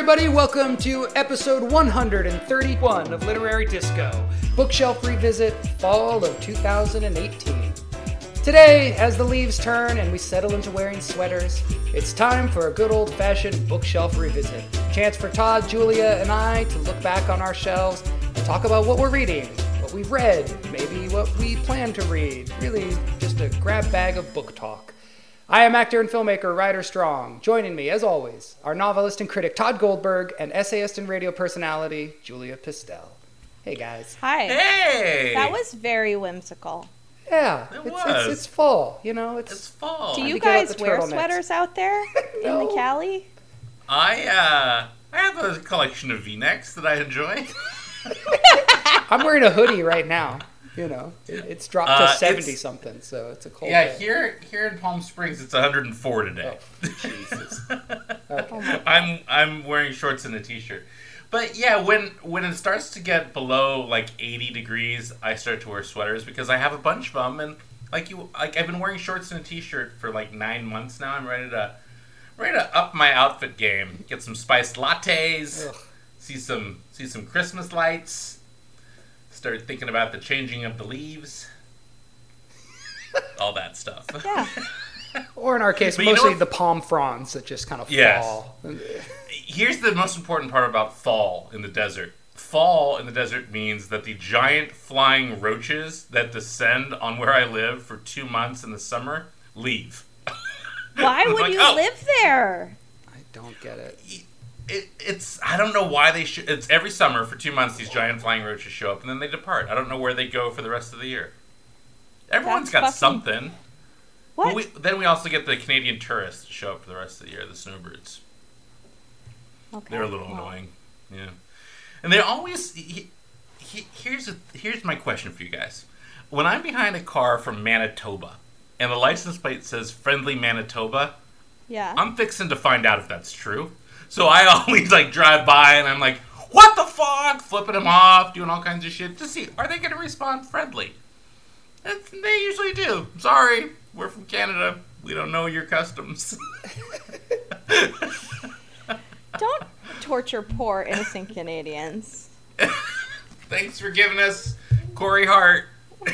everybody. Welcome to episode 131 of Literary Disco, Bookshelf Revisit, Fall of 2018. Today, as the leaves turn and we settle into wearing sweaters, it's time for a good old fashioned bookshelf revisit. Chance for Tod, Julia, and I to look back on our shelves and talk about what we're reading, what we've read, maybe what we plan to read. Really, just a grab bag of book talk. I am actor and filmmaker Rider Strong. Joining me, as always, our novelist and critic Tod Goldberg and essayist and radio personality Julia Pistell. Hey guys. Hi. Hey! That was very whimsical. Yeah, It it's, was. It's, it's fall. You know, it's, It's fall. Do you to get out guys wear sweaters out there in the Cali? I uh, I have a collection of V-necks that I enjoy. I'm wearing a hoodie right now. You know, it, it's dropped Uh, to it's- seventy something, so it's a cold. yeah, day. here here in Palm Springs, it's 104 today. Oh, Jesus. I'm I'm wearing shorts and a t-shirt. But yeah, when when it starts to get below like 80 degrees, I start to wear sweaters because I have a bunch of them and like you like I've been wearing shorts and a t-shirt for like 9 months now. I'm ready to ready to up my outfit game. Get some spiced lattes, Ugh. see some see some Christmas lights. Start thinking about the changing of the leaves. All that stuff. Yeah. Or in our case, But you know mostly the palm fronds that just kind of Yes. fall. Here's the most important part about fall in the desert. Fall in the desert means that the giant flying roaches that descend on where I live for two months in the summer leave. Why would like, you oh. live there? I don't get it. It, it's I don't know why they should. It's every summer for two months these giant flying roaches show up and then they depart. I don't know where they go for the rest of the year. Everyone's That's got fucking- something. What? But we, then we also get the Canadian tourists to show up for the rest of the year, the snowbirds. okay. They're a little annoying. Yeah. And they're always. He, he, here's a, here's my question for you guys. When I'm behind a car from Manitoba and the license plate says "Friendly Manitoba," Yeah. I'm fixing to find out if that's true. So I always like drive by and I'm like, "What the fuck?" Flipping them off, doing all kinds of shit to see are they going to respond friendly. And they usually do. Sorry, we're from Canada. We don't know your customs. Don't torture poor innocent Canadians. Thanks for giving us Corey Hart.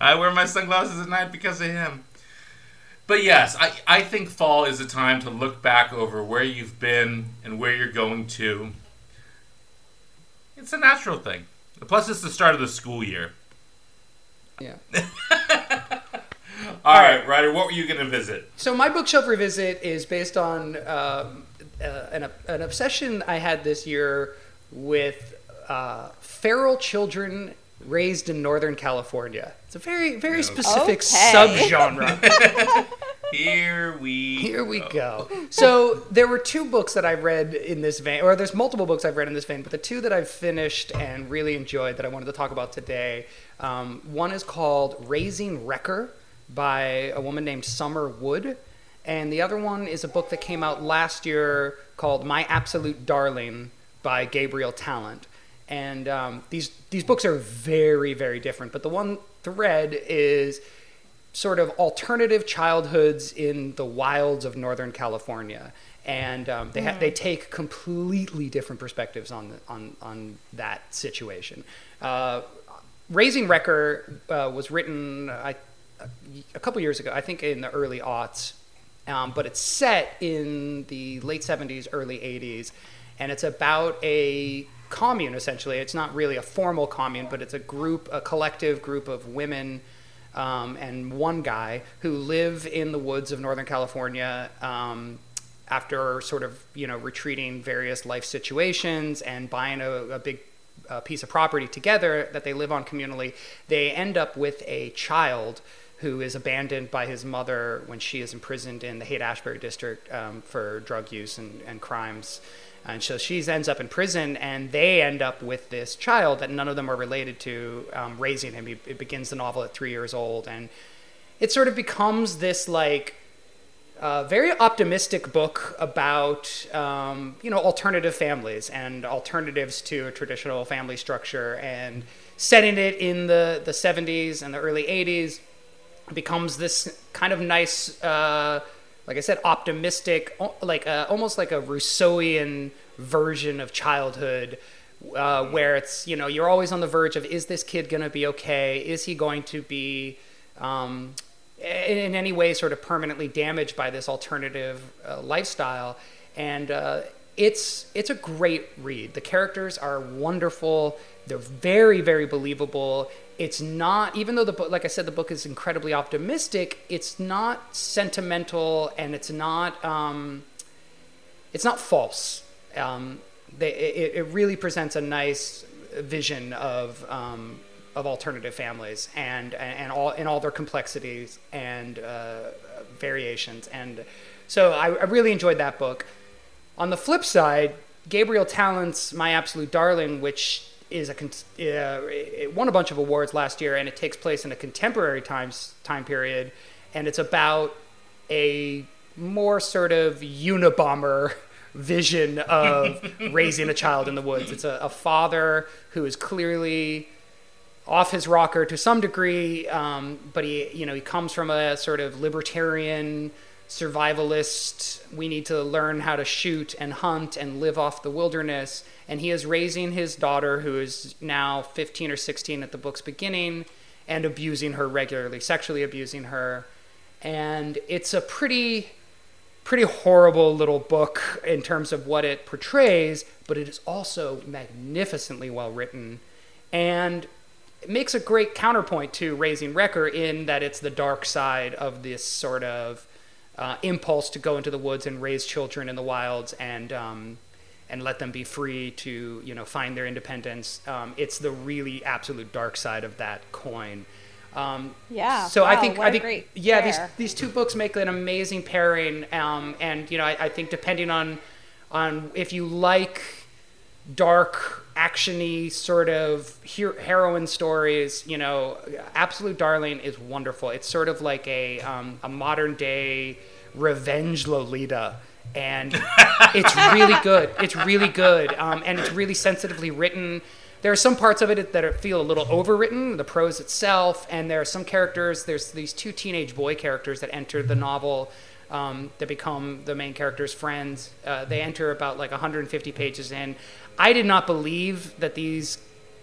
I wear my sunglasses at night because of him. But yes, I, I think fall is a time to look back over where you've been and where you're going to. It's a natural thing. Plus, it's the start of the school year. Yeah. All right, Rider, what were you going to visit? So my bookshelf revisit is based on um, uh, an, an obsession I had this year with uh, feral children raised in Northern California. It's a very, very specific Okay. subgenre. Here we Here we go. So there were two books that I read in this vein, or there's multiple books I've read in this vein, but the two that I've finished and really enjoyed that I wanted to talk about today. Um, one is called Raising Wrecker by a woman named Summer Wood, and the other one is a book that came out last year called My Absolute Darling by Gabriel Tallent. And um, these these books are very very different, but the one thread is sort of alternative childhoods in the wilds of Northern California, and um, they ha- they take completely different perspectives on the, on on that situation. Uh, Raising Wrecker uh, was written I, a couple years ago, I think in the early aughts, um, but it's set in the late 70s, early 80s, and it's about a commune essentially. It's not really a formal commune, but it's a group, a collective group of women um, and one guy who live in the woods of Northern California. Um, after sort of you know retreating various life situations and buying a, a big uh, piece of property together that they live on communally, they end up with a child who is abandoned by his mother when she is imprisoned in the Haight Ashbury district um, for drug use and, and crimes. And so she ends up in prison, and they end up with this child that none of them are related to, um, raising him. It begins the novel at three years old, and it sort of becomes this like uh, very optimistic book about um, you know alternative families and alternatives to a traditional family structure, and setting it in the the 70s and the early 80s becomes this kind of nice uh, like I said, optimistic, like a, almost like a Rousseauian version of childhood, uh, where it's you know you're always on the verge of is this kid to be okay? Is he going to be um, in, in any way sort of permanently damaged by this alternative uh, lifestyle? And uh, it's it's a great read. The characters are wonderful. They're very very believable. It's not even though the book, like I said, the book is incredibly optimistic. It's not sentimental and it's not um, it's not false. Um, they, it, it really presents a nice vision of um, of alternative families and and all in all their complexities and uh, variations. And so I, I really enjoyed that book. On the flip side, Gabriel Tallent's My Absolute Darling, which is a con- uh, it won a bunch of awards last year, and it takes place in a contemporary times time period, and it's about a more sort of Unabomber vision of raising a child in the woods. It's a, a father who is clearly off his rocker to some degree, um, but he, you know, he comes from a sort of libertarian, survivalist. We need to learn how to shoot and hunt and live off the wilderness. And he is raising his daughter, who is now 15 or 16 at the book's beginning, and abusing her regularly, sexually abusing her. And it's a pretty pretty horrible little book in terms of what it portrays, but it is also magnificently well written. And it makes a great counterpoint to Raising Wrecker in that it's the dark side of this sort of uh, impulse to go into the woods and raise children in the wilds and um, and let them be free to you know find their independence. Um, it's the really absolute dark side of that coin. Um, Yeah, So I think I think yeah these pair. these two books make an amazing pairing. Um, and you know I, I think depending on on if you like dark actiony sort of her- heroine stories you know absolute darling is wonderful it's sort of like a um, a modern day revenge lolita and it's really good it's really good um, and it's really sensitively written there are some parts of it that are- feel a little overwritten the prose itself and there are some characters there's these two teenage boy characters that enter the novel um, that become the main character's friends. Uh, they enter about like 150 pages in. I did not believe that these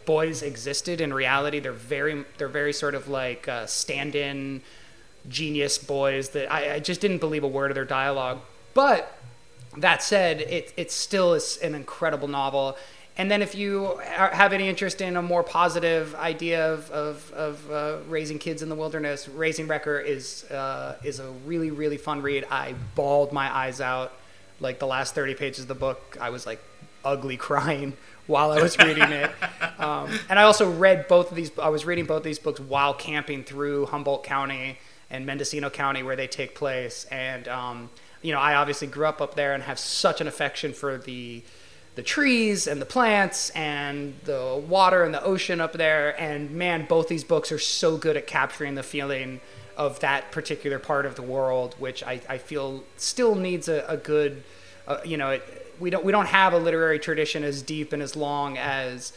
boys existed in reality. They're very, they're very sort of like uh, stand-in genius boys that I, I just didn't believe a word of their dialogue. But that said, it it still is an incredible novel. And then if you have any interest in a more positive idea of, of, of uh, raising kids in the wilderness, Raising Wrecker is uh, is a really really fun read. I bawled my eyes out like the last 30 pages of the book. I was like ugly crying while I was reading it. Um, and I also read both of these. I was reading both these books while camping through Humboldt County and Mendocino County where they take place. And um, you know, I obviously grew up up there and have such an affection for the the trees and the plants and the water and the ocean up there. And man, both these books are so good at capturing the feeling of that particular part of the world, which I, I feel still needs a, a good, uh, you know, it, we don't we don't have a literary tradition as deep and as long as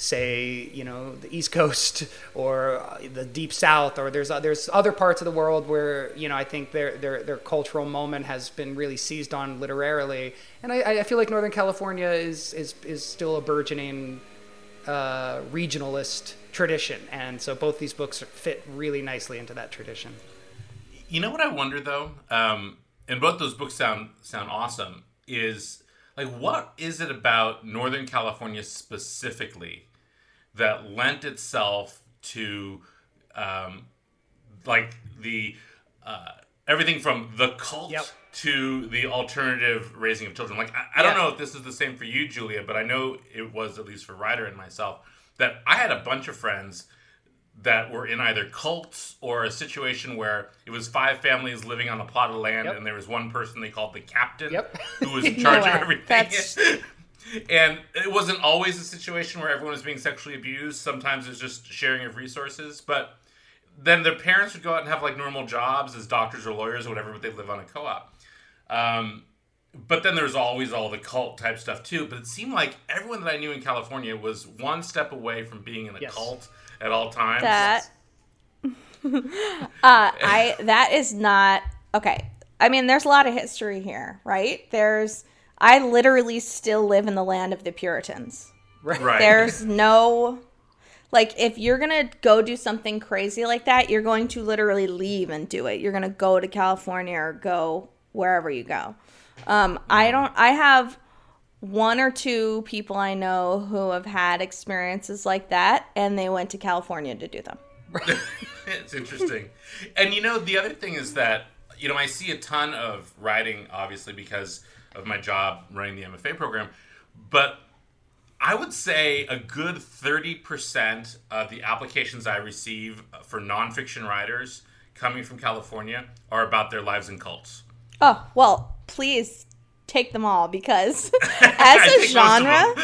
say you know the east coast or the deep south or there's there's other parts of the world where you know I think their their their cultural moment has been really seized on literarily. And I, I feel like Northern California is is is still a burgeoning uh, regionalist tradition. And so both these books fit really nicely into that tradition. You know what I wonder though, um, and both those books sound sound awesome. Is like what is it about Northern California specifically that lent itself to um, like the uh, everything from the cult Yep. to the alternative raising of children. Like I, I don't know if this is the same for you, Julia, but I know it was at least for Rider and myself that I had a bunch of friends that were in either cults or a situation where it was five families living on a plot of land Yep. and there was one person they called the captain Yep. who was in charge way. of everything. And it wasn't always a situation where everyone was being sexually abused. Sometimes it's just sharing of resources. But then their parents would go out and have like normal jobs as doctors or lawyers or whatever, but they'd live on a co-op. Um, but then there's always all the cult type stuff too. But it seemed like everyone that I knew in California was one step away from being in a Yes. cult at all times. That uh I that is not okay. I mean, there's a lot of history here, right? There's, I literally still live in the land of the Puritans. Right. There's no, like, if you're gonna go do something crazy like that, you're going to literally leave and do it. You're gonna go to California or go wherever you go. Um, I don't, I have one or two people I know who have had experiences like that, and they went to California to do them. it's interesting. and you know, the other thing is that, you know, I see a ton of writing, obviously, because of my job running the MFA program. But I would say a good 30% of the applications I receive for nonfiction writers coming from California are about their lives in cults. Oh, well, please take them all because as a take most of genre,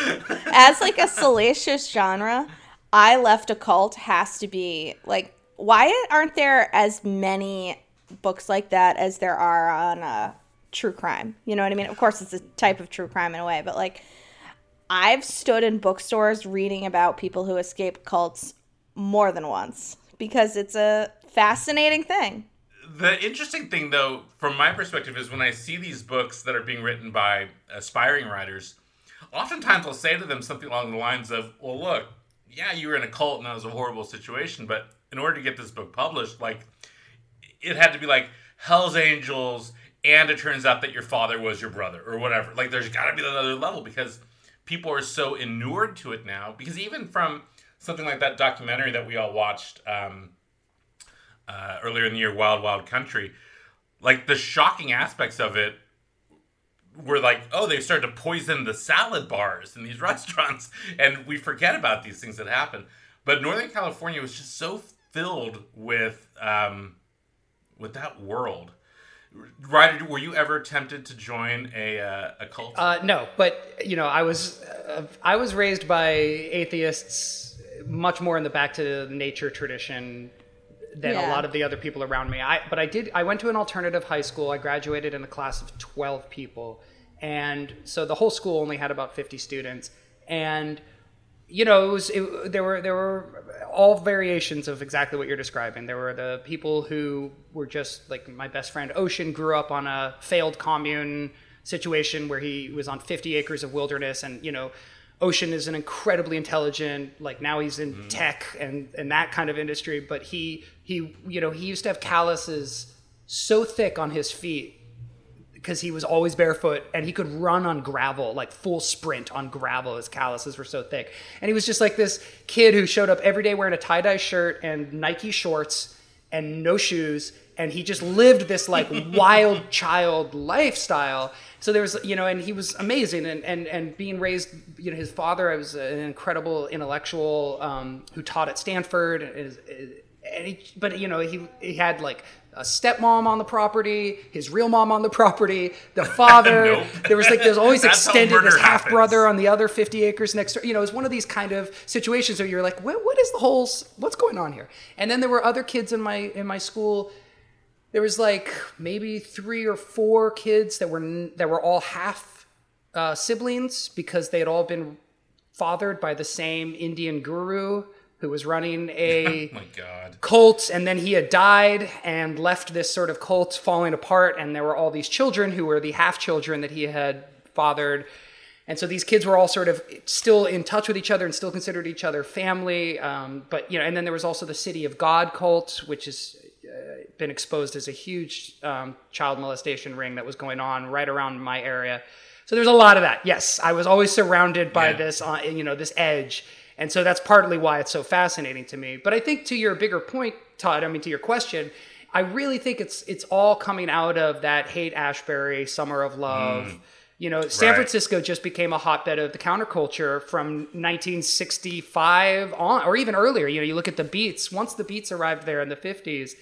as like a salacious genre, I left a cult has to be like why aren't there as many books like that as there are on uh, true crime? You know what I mean? Of course, it's a type of true crime in a way, but like I've stood in bookstores reading about people who escape cults more than once because it's a fascinating thing. The interesting thing, though, from my perspective, is when I see these books that are being written by aspiring writers, oftentimes I'll say to them something along the lines of, Well, look, yeah, you were in a cult and that was a horrible situation, but in order to get this book published, like, it had to be like Hell's Angels, and it turns out that your father was your brother, or whatever. Like, there's got to be another level because people are so inured to it now. Because even from something like that documentary that we all watched, um, uh, earlier in the year, Wild Wild Country, like the shocking aspects of it were like, oh, they started to poison the salad bars in these restaurants, and we forget about these things that happen. But Northern California was just so filled with um, with that world. Rider, were you ever tempted to join a uh, a cult? Uh, no, but you know, I was uh, I was raised by atheists, much more in the back to nature tradition than a lot of the other people around me. I but I did I went to an alternative high school. I graduated in a class of twelve people, and so the whole school only had about fifty students, and you know, it was it, there were there were all variations of exactly what you're describing. There were the people who were just like my best friend Ocean grew up on a failed commune situation where he was on 50 acres of wilderness, and you know, Ocean is an incredibly intelligent. Like now he's in mm-hmm. tech and and that kind of industry, but he he you know he used to have calluses so thick on his feet because he was always barefoot and he could run on gravel, like full sprint on gravel. His calluses were so thick. And he was just like this kid who showed up every day wearing a tie dye shirt and Nike shorts and no shoes. And he just lived this like wild child lifestyle. So there was, you know, and he was amazing. And, and, and being raised, you know, his father was an incredible intellectual um, who taught at Stanford. Is- and he, but you know, he he had like a stepmom on the property, his real mom on the property, the father. Nope. There was like there's always extended his half brother on the other 50 acres next door. You know, it was one of these kind of situations where you're like, what, what is the whole what's going on here? And then there were other kids in my in my school. There was like maybe three or four kids that were that were all half uh, siblings because they had all been fathered by the same Indian guru who was running a oh my god. cult and then he had died and left this sort of cult falling apart and there were all these children who were the half children that he had fathered and so these kids were all sort of still in touch with each other and still considered each other family um, but you know and then there was also the city of god cult which uh, been exposed as a huge um, child molestation ring that was going on right around my area so there's a lot of that yes i was always surrounded by Yeah. this uh, you know this edge and so that's partly why it's so fascinating to me. But I think to your bigger point, Tod, I mean to your question, I really think it's it's all coming out of that Haight Ashbury summer of love. You know, San Right. Francisco just became a hotbed of the counterculture from 1965 on, or even earlier. You know, you look at the Beats. Once the Beats arrived there in the 50s, the,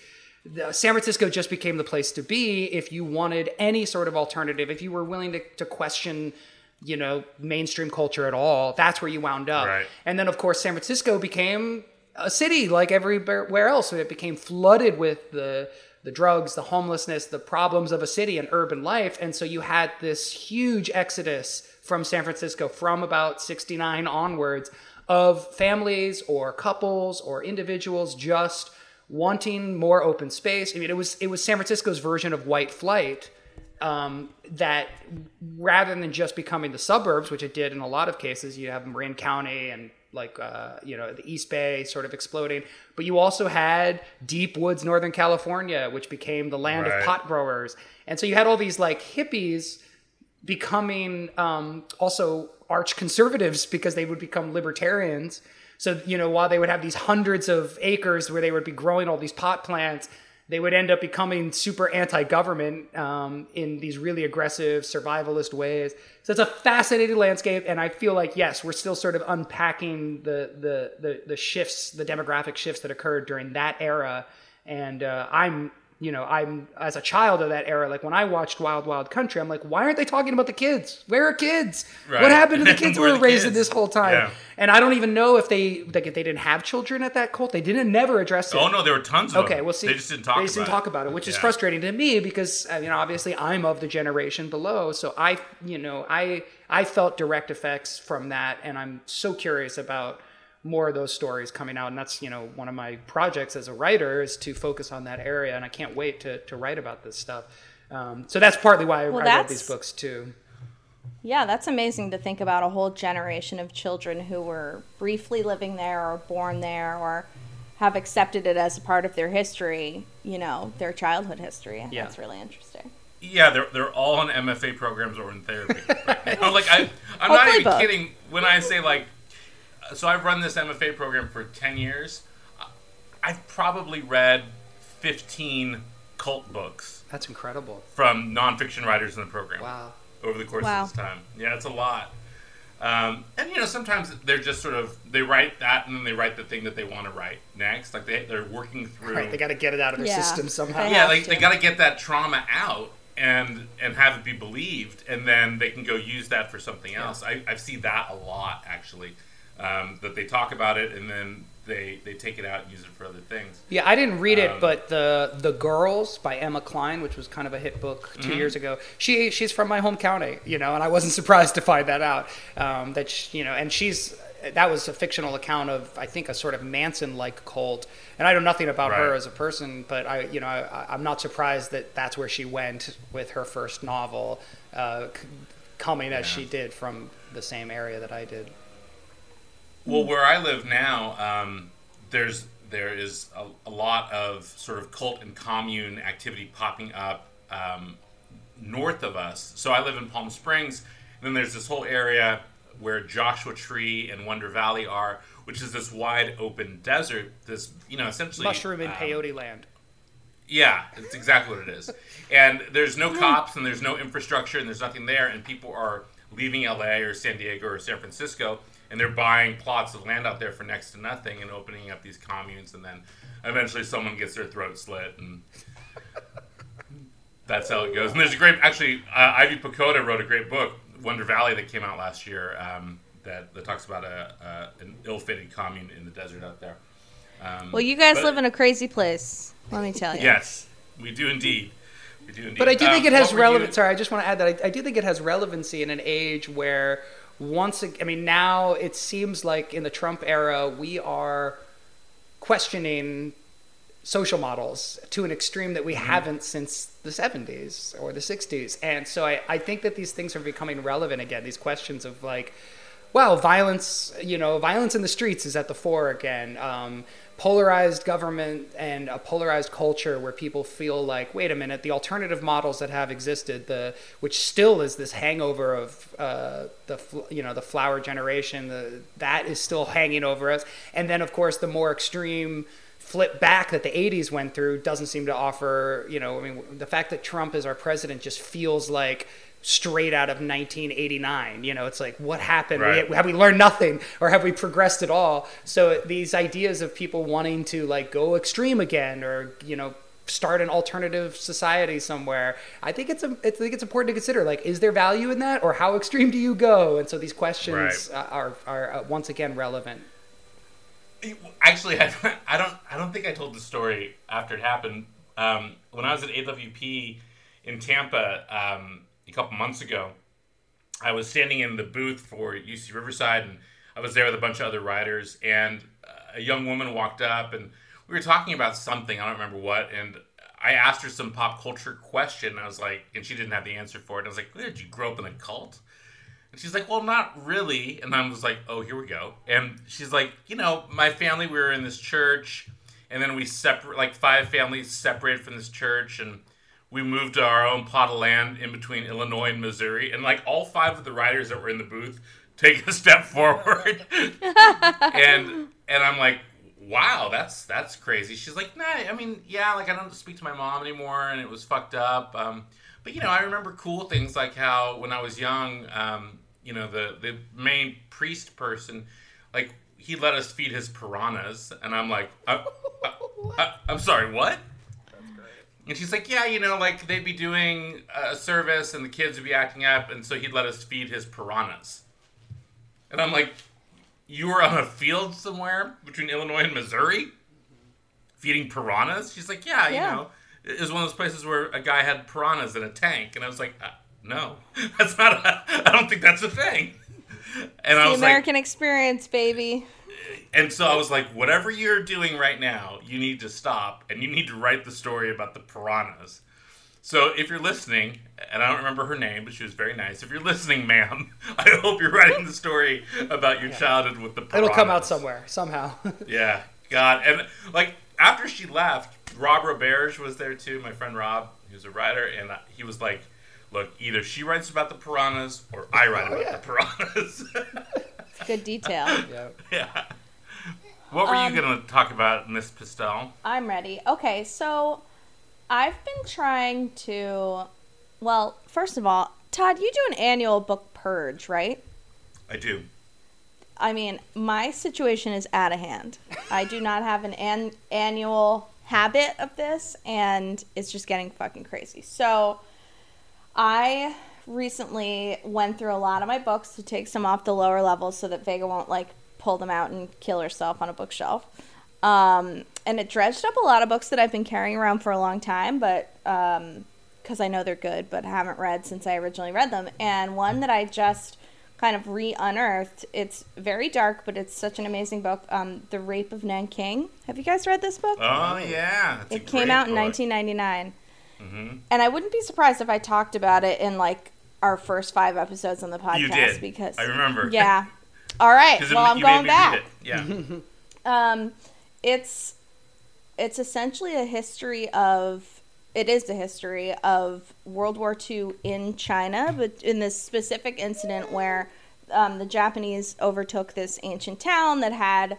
San Francisco just became the place to be if you wanted any sort of alternative. If you were willing to, to question, you know, mainstream culture at all, that's where you wound up. Right. And then, of course, San Francisco became a city like everywhere else. So it became flooded with the the drugs, the homelessness, the problems of a city and urban life. And so you had this huge exodus from San Francisco from about 69 onwards of families or couples or individuals just wanting more open space. I mean, it was it was San Francisco's version of white flight. Um, that rather than just becoming the suburbs, which it did in a lot of cases, you have Marin County and like uh, you know the East Bay sort of exploding, but you also had deep woods, Northern California, which became the land Right. of pot growers, and so you had all these like hippies becoming um, also arch conservatives because they would become libertarians. So you know, while they would have these hundreds of acres where they would be growing all these pot plants, they would end up becoming super anti-government um, in these really aggressive survivalist ways. So it's a fascinating landscape, and I feel like yes, we're still sort of unpacking the the the, the shifts, the demographic shifts that occurred during that era. And uh, I'm you know, I'm as a child of that era, like when I watched Wild Wild Country, I'm like, why aren't they talking about the kids? Where are kids? Right. What happened to the kids who were raising this whole time? Yeah. And I don't even know if they like if they didn't have children at that cult. They didn't never address it. Oh no, there were tons of Okay, them. well, see, they just didn't talk. They just didn't about talk about it, which is frustrating to me because uh, you know obviously I'm of the generation below, so I you know I I felt direct effects from that, and I'm so curious about more of those stories coming out, and that's you know one of my projects as a writer is to focus on that area, and I can't wait to to write about this stuff. Um, so that's partly why I, Well, I read that's- these books too. Yeah, that's amazing to think about a whole generation of children who were briefly living there or born there or have accepted it as a part of their history, you know, their childhood history. Yeah. That's really interesting. Yeah, they're they're all on MFA programs or in therapy. Right now. Like I, I'm Hopefully not even both. kidding when I say like. So I've run this MFA program for ten years. I've probably read fifteen cult books That's incredible. from nonfiction writers in the program Wow. over the course Wow. of this time. Yeah, it's a lot. Um, and you know, sometimes they're just sort of they write that and then they write the thing that they want to write next. Like they they're working through. Right, they got to get it out of their Yeah. system somehow. Yeah, like to. they got to get that trauma out and and have it be believed, and then they can go use that for something else. I I see that a lot actually. Um, that they talk about it and then they they take it out and use it for other things. Yeah, I didn't read it, Um, but the the Girls by Emma Cline, which was kind of a hit book 2 Mm-hmm. years ago. She she's from my home county, you know, and I wasn't surprised to find that out. Um, that she, you know, and she's that was a fictional account of I think a sort of Manson like cult, and I know nothing about her as a person, but I you know I, I'm not surprised that that's where she went with her first novel, uh, c- coming as she did from the same area that I did. Well, where I live now, um, there's there is a, a lot of sort of cult and commune activity popping up um, north of us. So I live in Palm Springs, and then there's this whole area where Joshua Tree and Wonder Valley are, which is this wide open desert. This you know essentially Mushroom in um, peyote land. yeah, it's exactly what it is. And there's no cops and there's no infrastructure and there's nothing there and people are leaving LA or San Diego or San Francisco and they're buying plots of land out there for next to nothing and opening up these communes and then eventually someone gets their throat slit and that's how it goes. And there's a great actually uh, Ivy Pochoda wrote a great book, Wonder Valley that came out last year um, that, that talks about a, a an ill-fated commune in the desert out there. Um, Well, you guys but- live in a crazy place. Let me tell you. Yes, we do indeed. We do indeed. But I do think Um, it has relevance. Sorry, I just want to add that I, I do think it has relevancy in an age where once, I mean, now it seems like in the Trump era we are questioning social models to an extreme that we haven't since the 70s or the 60s. And so I, I think that these things are becoming relevant again. These questions of like, well, violence, you know, violence in the streets is at the fore again. Um, polarized government and a polarized culture where people feel like, wait a minute, the alternative models that have existed, the which still is this hangover of uh, the you know the flower generation, the, that is still hanging over us. And then of course the more extreme flip back that the 80s went through doesn't seem to offer you know i mean the fact that trump is our president just feels like straight out of 1989 you know it's like what happened We- Right. have we learned nothing or have we progressed at all so these ideas of people wanting to like go extreme again or you know start an alternative society somewhere i think it's a, I think it's important to consider like is there value in that or how extreme do you go and so these questions uh, are are uh, once again relevant Actually, I, I don't. I don't think I told the story after it happened. Um, when I was at AWP in Tampa um, couple months ago, I was standing in the booth for UC Riverside, and I was there with a bunch of other writers. And uh, a young woman walked up, and we were talking about something. I don't remember what, and I asked her some pop culture question. I was like, and she didn't have the answer for it. I was like, "Did you grow up in a cult?" And she's like, "Well, not really." And I was like, "Oh, here we go." And she's like, "You know, my family, we were in this church, and then we separate, like five families separated from this church, and." We moved to our own plot of land in between Illinois and Missouri, and like all five of the writers that were in the booth take a step forward, and and I'm like, wow, that's that's crazy. She's like, nah, I mean, yeah, like I don't speak to my mom anymore, and it was fucked up. Um, but you know, I remember cool things like how when I was young, um, you know, the the main priest person, like he let us feed his piranhas, and I'm like, I, I, I'm sorry, what? And she's like, yeah, you know, like they'd be doing a service and the kids would be acting up, and so he'd let us feed his piranhas. And I'm like, you were on a field somewhere between Illinois and Missouri feeding piranhas? She's like, yeah, Yeah. you know, it was one of those places where a guy had piranhas in a tank. And I was like, uh, no, that's not, I don't think that's a thing. And I The was like, American experience, baby. And so I was like, whatever you're doing right now, you need to stop and you need to write the story about the piranhas. So if you're listening, and I don't remember her name, but she was very nice. If you're listening, ma'am, I hope you're writing the story about your childhood with the piranhas. It'll come out somewhere somehow. Yeah, God, and like after she left, Rob Roberge was there too. My friend Rob, was a writer, and he was like, "Look, either she writes about the piranhas or I write oh, about yeah. the piranhas." It's a good detail. yeah. yeah. What were Um, you gonna talk about, Miss Pistell? I'm ready. Okay, so I've been trying to. Well, first of all, Tod, you do an annual book purge, right? I do. I mean, my situation is out of hand. I do not have an, an annual habit of this, and it's just getting fucking crazy. So, I recently went through a lot of my books to take some off the lower levels so that Vega won't like pull them out and kill herself on a bookshelf. Um, and it dredged up a lot of books that I've been carrying around for a long time, but because I know they're good, but haven't read since I originally read them. And one that I just kind of re-unearthed. It's very dark, but it's such an amazing book. Um, the Rape of Nanking. Have you guys read this book? Oh yeah, it's it came out in book. 1999, Mhm. and I wouldn't be surprised if I talked about it in like our first five episodes on the podcast You did. because I remember. Yeah. All right. 'Cause it- Well, I'm going back. it. Yeah. Um, it's it's essentially a history of it is the history of World War II in China, but in this specific incident where um, the Japanese overtook this ancient town that had,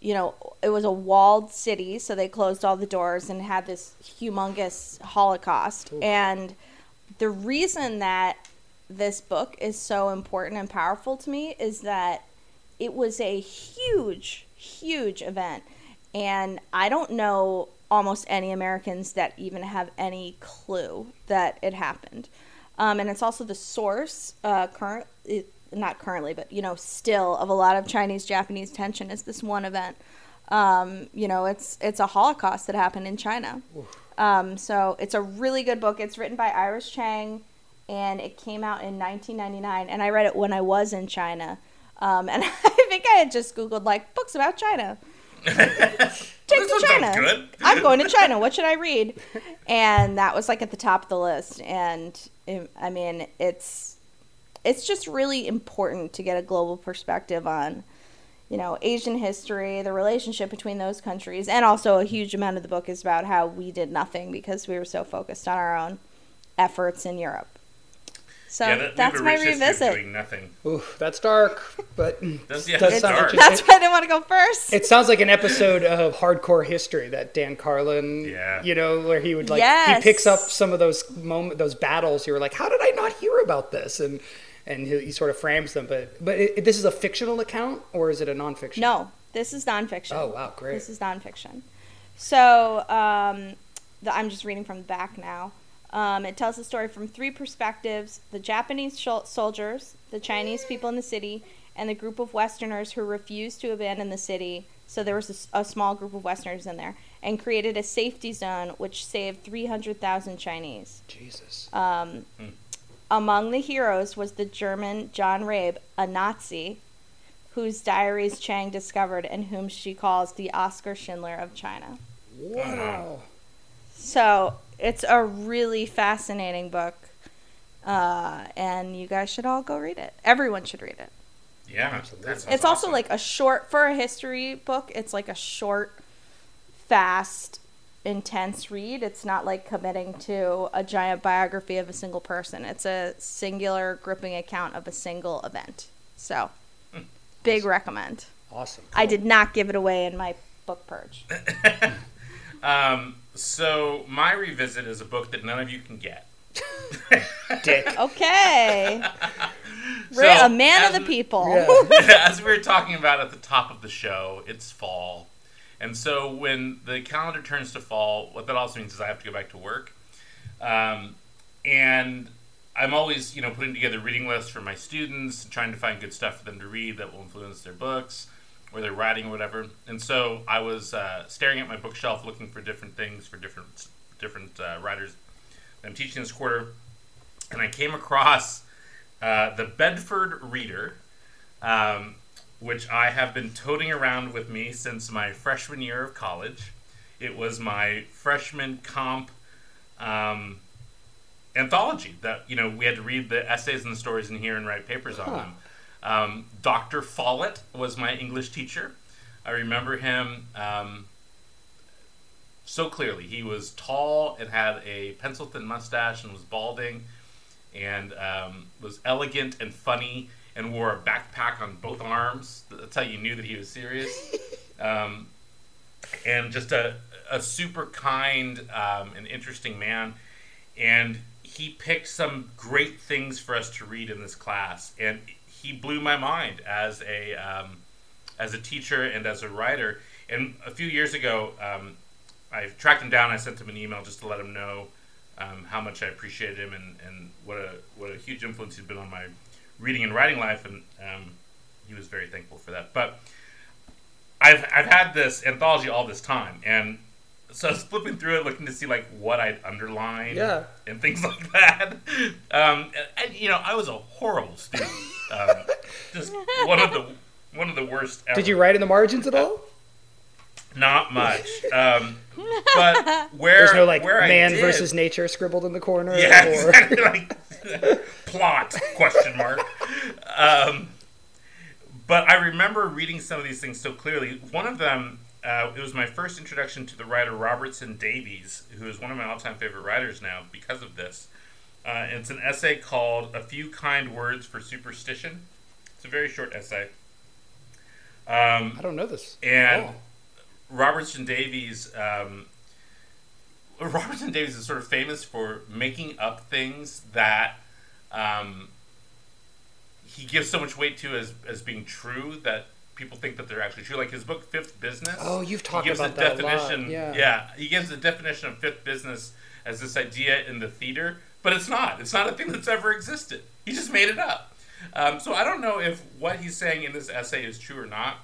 you know, it was a walled city, so they closed all the doors and had this humongous Holocaust. And the reason that this book is so important and powerful to me is that it was a huge, huge event. And I don't know almost any Americans that even have any clue that it happened. Um, and it's also the source, uh, current, it, not currently, but you know, still of a lot of Chinese-Japanese tension is this one event. Um, you know, it's it's a Holocaust that happened in China. Um, so it's a really good book. It's written by Iris Chang, and it came out in 1999. And I read it when I was in China. Um, and I think I had just Googled like books about China. Take to China. I'm going to China. What should I read? And that was like at the top of the list. And it, I mean, it's it's just really important to get a global perspective on, you know, Asian history, the relationship between those countries, and also a huge amount of the book is about how we did nothing because we were so focused on our own efforts in Europe. So yeah, that, that's my rich history of revisit. Doing nothing. Ooh, that's dark, but That's, yeah, Does it's sound dark. That's why I didn't want to go first. it sounds like an episode of Hardcore History that Dan Carlin, Yeah. you know, where he would like Yes. he picks up some of those moment those battles. You were like, how did I not hear about this? And and he, he sort of frames them. But but it, this is a fictional account or is it a nonfiction? No, this is nonfiction. Oh wow, great. This is nonfiction. So um, the, I'm just reading from the back now. Um, it tells the story from three perspectives the Japanese shol- soldiers, the Chinese people in the city, and the group of Westerners who refused to abandon the city. So there was a small group of Westerners in there and created a safety zone which saved 300,000 Chinese. Jesus. Um, Among the heroes was the German John Rabe, a Nazi, whose diaries Chang discovered and whom she calls the Oskar Schindler of China. Wow. So it's a really fascinating book, uh, and you guys should all go read it. Everyone should read it. Yeah, Absolutely. that sounds It's also like a short for a history book. It's like a short, fast, intense read. It's not like committing to a giant biography of a single person. It's a singular, gripping account of a single event. So, big recommend. Awesome. I did not give it away in my book purge. Um, so my revisit is a book that none of you can get. Dick. Okay, So, a man of the people. Yeah. as we were talking about at the top of the show, it's fall. And so when the calendar turns to fall, what that also means is I have to go back to work. Um, and I'm always, you know, putting together reading lists for my students and trying to find good stuff for them to read that will influence their books or they're writing or whatever. And so I was uh, staring at my bookshelf looking for different things for different different uh, writers that I'm teaching this quarter. And I came across uh, the Bedford Reader, um, which I have been toting around with me since my freshman year of college. It was my freshman comp um, anthology that you know we had to read the essays and the stories in here and write papers on Huh. them. Um, Dr. Follett was my English teacher. I remember him um, so clearly. He was tall and had a pencil thin mustache and was balding and um, was elegant and funny and wore a backpack on both arms. That's how you knew that he was serious. Um, and just a, a super kind um, and interesting man. And he picked some great things for us to read in this class, and he blew my mind as a um, as a teacher and as a writer. And a few years ago, um, I tracked him down. I sent him an email just to let him know um, how much I appreciated him and, and what a what a huge influence he's been on my reading and writing life, and um, he was very thankful for that. But I've I've had this anthology all this time, and so I was flipping through it, looking to see like what I'd underlined, Yeah. and things like that. Um, and, you know, I was a horrible student, um, just one of the one of the worst. Ever. Did you write in the margins at all? Not much, um, but where There's no like man did- versus nature scribbled in the corner. yeah, or- exactly. Like plot question mark. Um, but I remember reading some of these things so clearly. One of them, uh, it was my first introduction to the writer Robertson Davies, who is one of my all-time favorite writers now because of this. Uh, it's an essay called "A Few Kind Words for Superstition." It's a very short essay. Um, I don't know this. and Oh. Robertson Davies, um, Robertson Davies is sort of famous for making up things that um, he gives so much weight to as, as being true that people think that they're actually true. Like his book Fifth Business. Oh, you've talked he gives about the that a lot, definition. yeah. he gives the definition of fifth business as this idea in the theater, but it's not. It's not a thing that's ever existed. He just made it up. Um, so I don't know if what he's saying in this essay is true or not.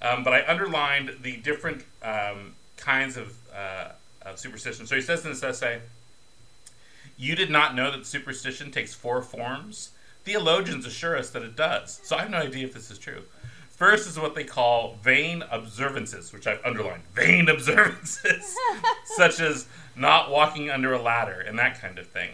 Um, but I underlined the different um, kinds of, uh, of superstition. So he says in this essay, "You did not know that superstition takes four forms. Theologians assure us that it does. So I have no idea if this is true. First is what they call vain observances, which I've underlined. Vain observances, such as not walking under a ladder and that kind of thing.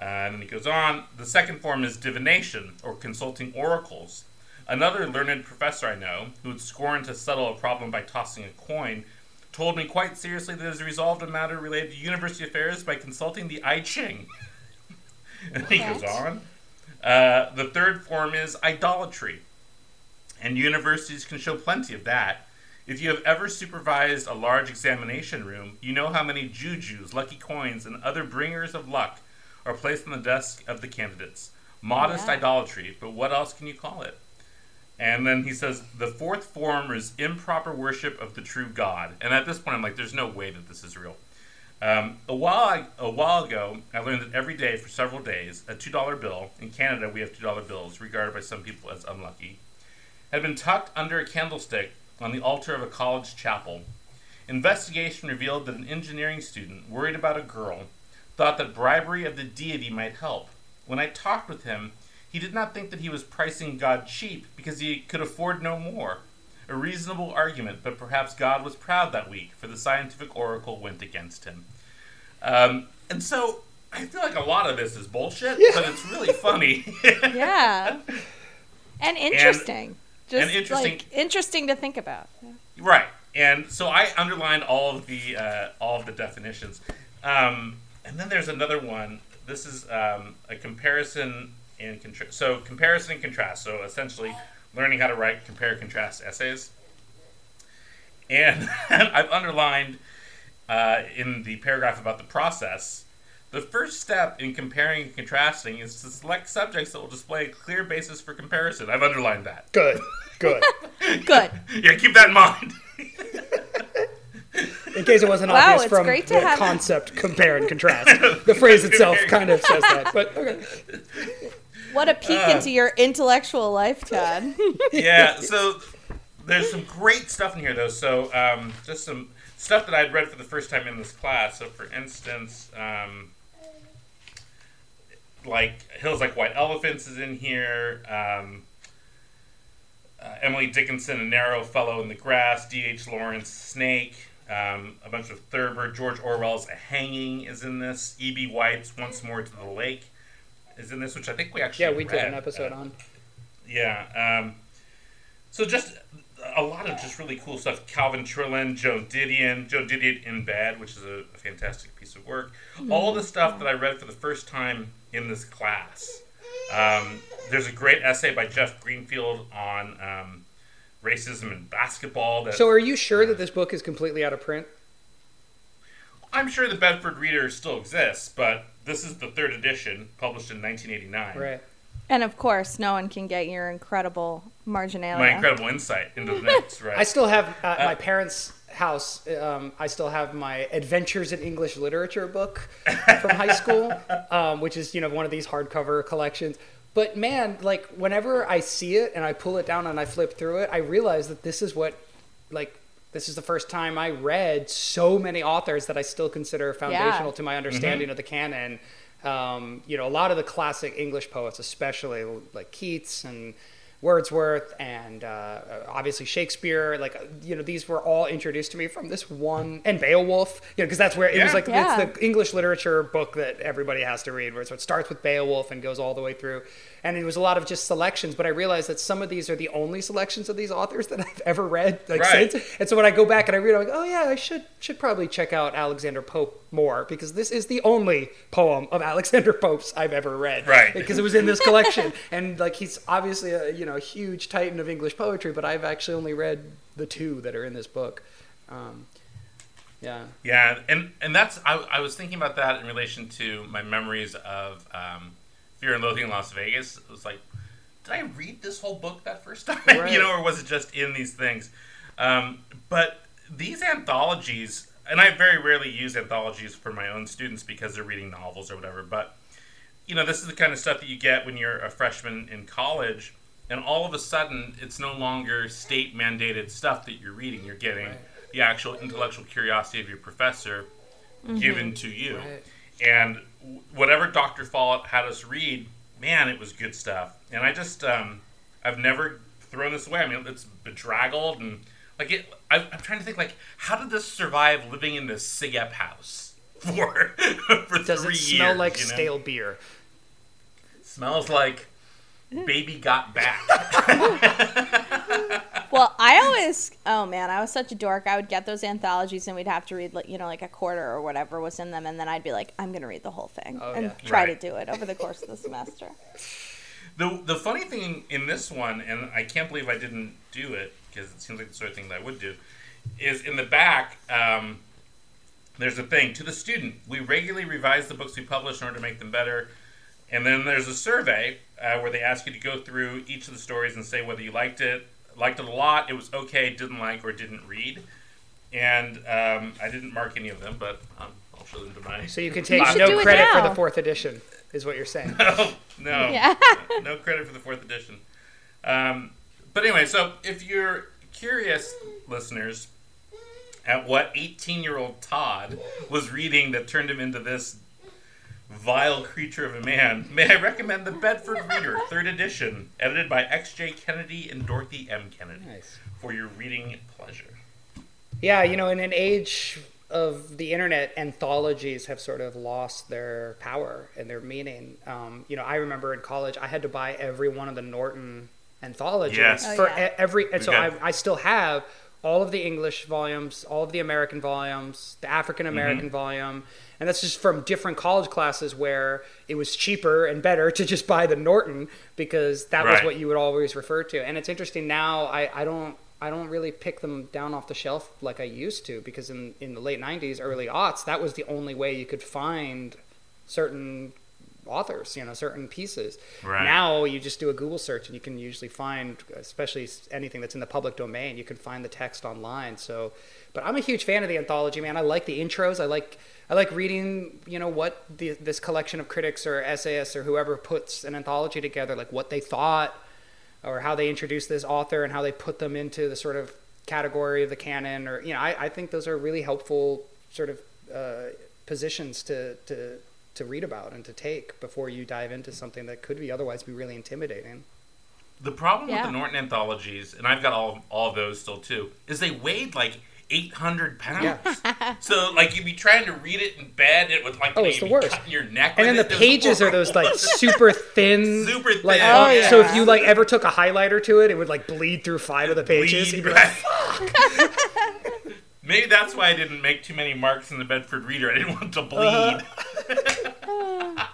Uh, and then he goes on. The second form is divination, or consulting oracles. Another learned professor I know, who would scorn to settle a problem by tossing a coin, told me quite seriously that he has resolved a matter related to university affairs by consulting the I Ching. and he goes on. Uh, the third form is idolatry, and universities can show plenty of that. If you have ever supervised a large examination room, you know how many jujus, lucky coins, and other bringers of luck are placed on the desk of the candidates. Modest Yeah. idolatry, but what else can you call it? And then he says the fourth form is improper worship of the true God. And at this point, I'm like, there's no way that this is real. Um, a while a while ago, I learned that every day for several days, a two dollar bill in Canada we have two dollar bills, regarded by some people as unlucky, had been tucked under a candlestick on the altar of a college chapel. Investigation revealed that an engineering student, worried about a girl, thought that bribery of the deity might help. When I talked with him, he He did not think that he was pricing God cheap because he could afford no more. A reasonable argument, but perhaps God was proud that week, for the scientific oracle went against him. Um, and so I feel like a lot of this is bullshit, Yeah. but it's really funny. Yeah. And interesting. Just and interesting- like interesting to think about. Right, and so I underlined all of the uh, all of the definitions, um, and then there's another one. This is um, a comparison and contrast. So comparison and contrast. So essentially, learning how to write compare contrast essays. And I've underlined uh, in the paragraph about the process. The first step in comparing and contrasting is to select subjects that will display a clear basis for comparison. I've underlined that. Good. Good. Good. Yeah, keep that in mind. In case it wasn't Wow, obvious it's from great to the have- concept compare and contrast. The phrase itself kind of says that. But okay. What a peek Uh. into your intellectual life, Tod. yeah, so there's some great stuff in here, though. So um, just some stuff that I'd read for the first time in this class. So, for instance, um, like Hills Like White Elephants is in here. Um, uh, Emily Dickinson, A Narrow Fellow in the Grass. D.H. Lawrence, Snake. Um, a bunch of Thurber. George Orwell's A Hanging is in this. E.B. White's Once More to the Lake is in this, which I think we actually Yeah, we did an episode uh, on. yeah. Um, so just a lot of just really cool stuff. Calvin Trillin, Joan Didion, Joan Didion in Bed, which is a, a fantastic piece of work. All the stuff that I read for the first time in this class. Um, there's a great essay by Jeff Greenfield on um, racism in basketball. That So are you sure that this book is completely out of print? I'm sure the Bedford Reader still exists, but this is the third edition, published in 1989. Right. and of course, no one can get your incredible marginalia. My incredible insight into the next, right? I still have at my parents' house. Um, I still have my Adventures in English Literature book from high school, um, which is you know one of these hardcover collections. But man, like whenever I see it and I pull it down and I flip through it, I realize that this is what, like, this is the first time I read so many authors that I still consider foundational to my understanding of the canon. Um, you know, a lot of the classic English poets, especially like Keats and Wordsworth and uh, obviously Shakespeare. Like, you know, these were all introduced to me from this one, and Beowulf, you know, because that's where it was like, Yeah. it's the English literature book that everybody has to read, where so it starts with Beowulf and goes all the way through. And it was a lot of just selections, but I realized that some of these are the only selections of these authors that I've ever read, like Right. since. And so when I go back and I read, I'm like, oh yeah, I should should probably check out Alexander Pope more because this is the only poem of Alexander Pope's I've ever read. Right. Because it was in this collection, and like he's obviously a you know huge titan of English poetry, but I've actually only read the two that are in this book. Um, yeah. Yeah, and and that's I, I was thinking about that in relation to my memories of um, Fear and Loathing in Las Vegas. It was like, did I read this whole book that first time? Right. you know, or was it just in these things? Um, but these anthologies, and I very rarely use anthologies for my own students because they're reading novels or whatever. But you know, this is the kind of stuff that you get when you're a freshman in college, and all of a sudden, it's no longer state mandated stuff that you're reading. You're getting Right. the actual intellectual curiosity of your professor given to you. Right. And whatever Dr. Follett had us read, man, it was good stuff. And I just, um, I've never thrown this away. I mean, it's bedraggled and like it. I, I'm trying to think like, how did this survive living in this SIGEP house for for Does three it smell years, like you know? stale beer? Smells like baby got back. Well, I always, oh man, I was such a dork. I would get those anthologies and we'd have to read, like, you know, like a quarter or whatever was in them, and then I'd be like, I'm gonna read the whole thing Oh, and yeah. try Right. to do it over the course of the semester. The the funny thing in this one, and I can't believe I didn't do it because it seems like the sort of thing that I would do, is in the back. Um, there's a thing to the student. We regularly revise the books we publish in order to make them better. And then there's a survey uh, where they ask you to go through each of the stories and say whether you liked it, liked it a lot, it was okay, didn't like, or didn't read. And um, I didn't mark any of them, but um, I'll show them to my. So you can take should do no it credit for the fourth edition, is what you're saying. no, no, Yeah. no credit for the fourth edition. Um, but anyway, so if you're curious, listeners, at what 18 year old Tod was reading that turned him into this vile creature of a man, may I recommend The Bedford Reader, third edition, edited by X.J. Kennedy and Dorothy M. Kennedy, Nice. for your reading pleasure. Yeah, you know, in an age of the internet, anthologies have sort of lost their power and their meaning. Um, you know, I remember in college, I had to buy every one of the Norton anthologies Yes. Oh, for yeah. e- every, and so I, I still have all of the English volumes, all of the American volumes, the African American Mm-hmm. volume, and that's just from different college classes where it was cheaper and better to just buy the Norton because that was what you would always refer to. And it's interesting now. I, I don't I don't really pick them down off the shelf like I used to because in in the late '90s, early aughts, that was the only way you could find certain authors, you know, certain pieces. Right. Now you just do a Google search and you can usually find, especially anything that's in the public domain, you can find the text online. So, but I'm a huge fan of the anthology, man. I like the intros. I like I like reading, you know, what the, this collection of critics or essayists or whoever puts an anthology together, like what they thought or how they introduced this author and how they put them into the sort of category of the canon or you know I, I think those are really helpful sort of uh, positions to, to to read about and to take before you dive into something that could be otherwise be really intimidating. The problem Yeah. with the Norton anthologies, and I've got all all of those still too, is they weighed like 800 pounds. so like you'd be trying to read it in bed, it would like Oh, you it's the worst. cutting your neck. And then with the it. It was pages are those like super thin, Super Like, thin, Oh, so if you like ever took a highlighter to it, it would like bleed through five of the pages. Bleed, You'd be like, right. Maybe that's why I didn't make too many marks in the Bedford Reader. I didn't want to bleed.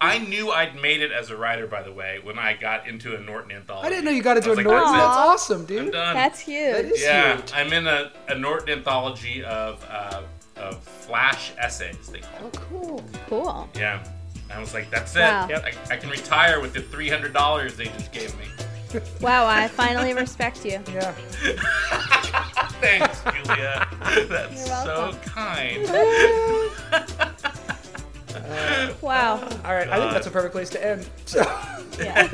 I knew I'd made it as a writer, by the way, when I got into a Norton anthology. I didn't know you got into I a was like, Norton. that's. That's awesome, I'm dude. done. That's huge. That is yeah, huge. I'm in a, a Norton anthology of uh, of flash essays. They call Oh, it. cool. cool. Yeah, I was like, that's it. Wow. Yep. I, I can retire with the three hundred dollars they just gave me. Wow, I finally respect you. Yeah. Thanks, Julia. That's so kind. Uh, wow. All right, God. I think that's a perfect place to end. Yeah.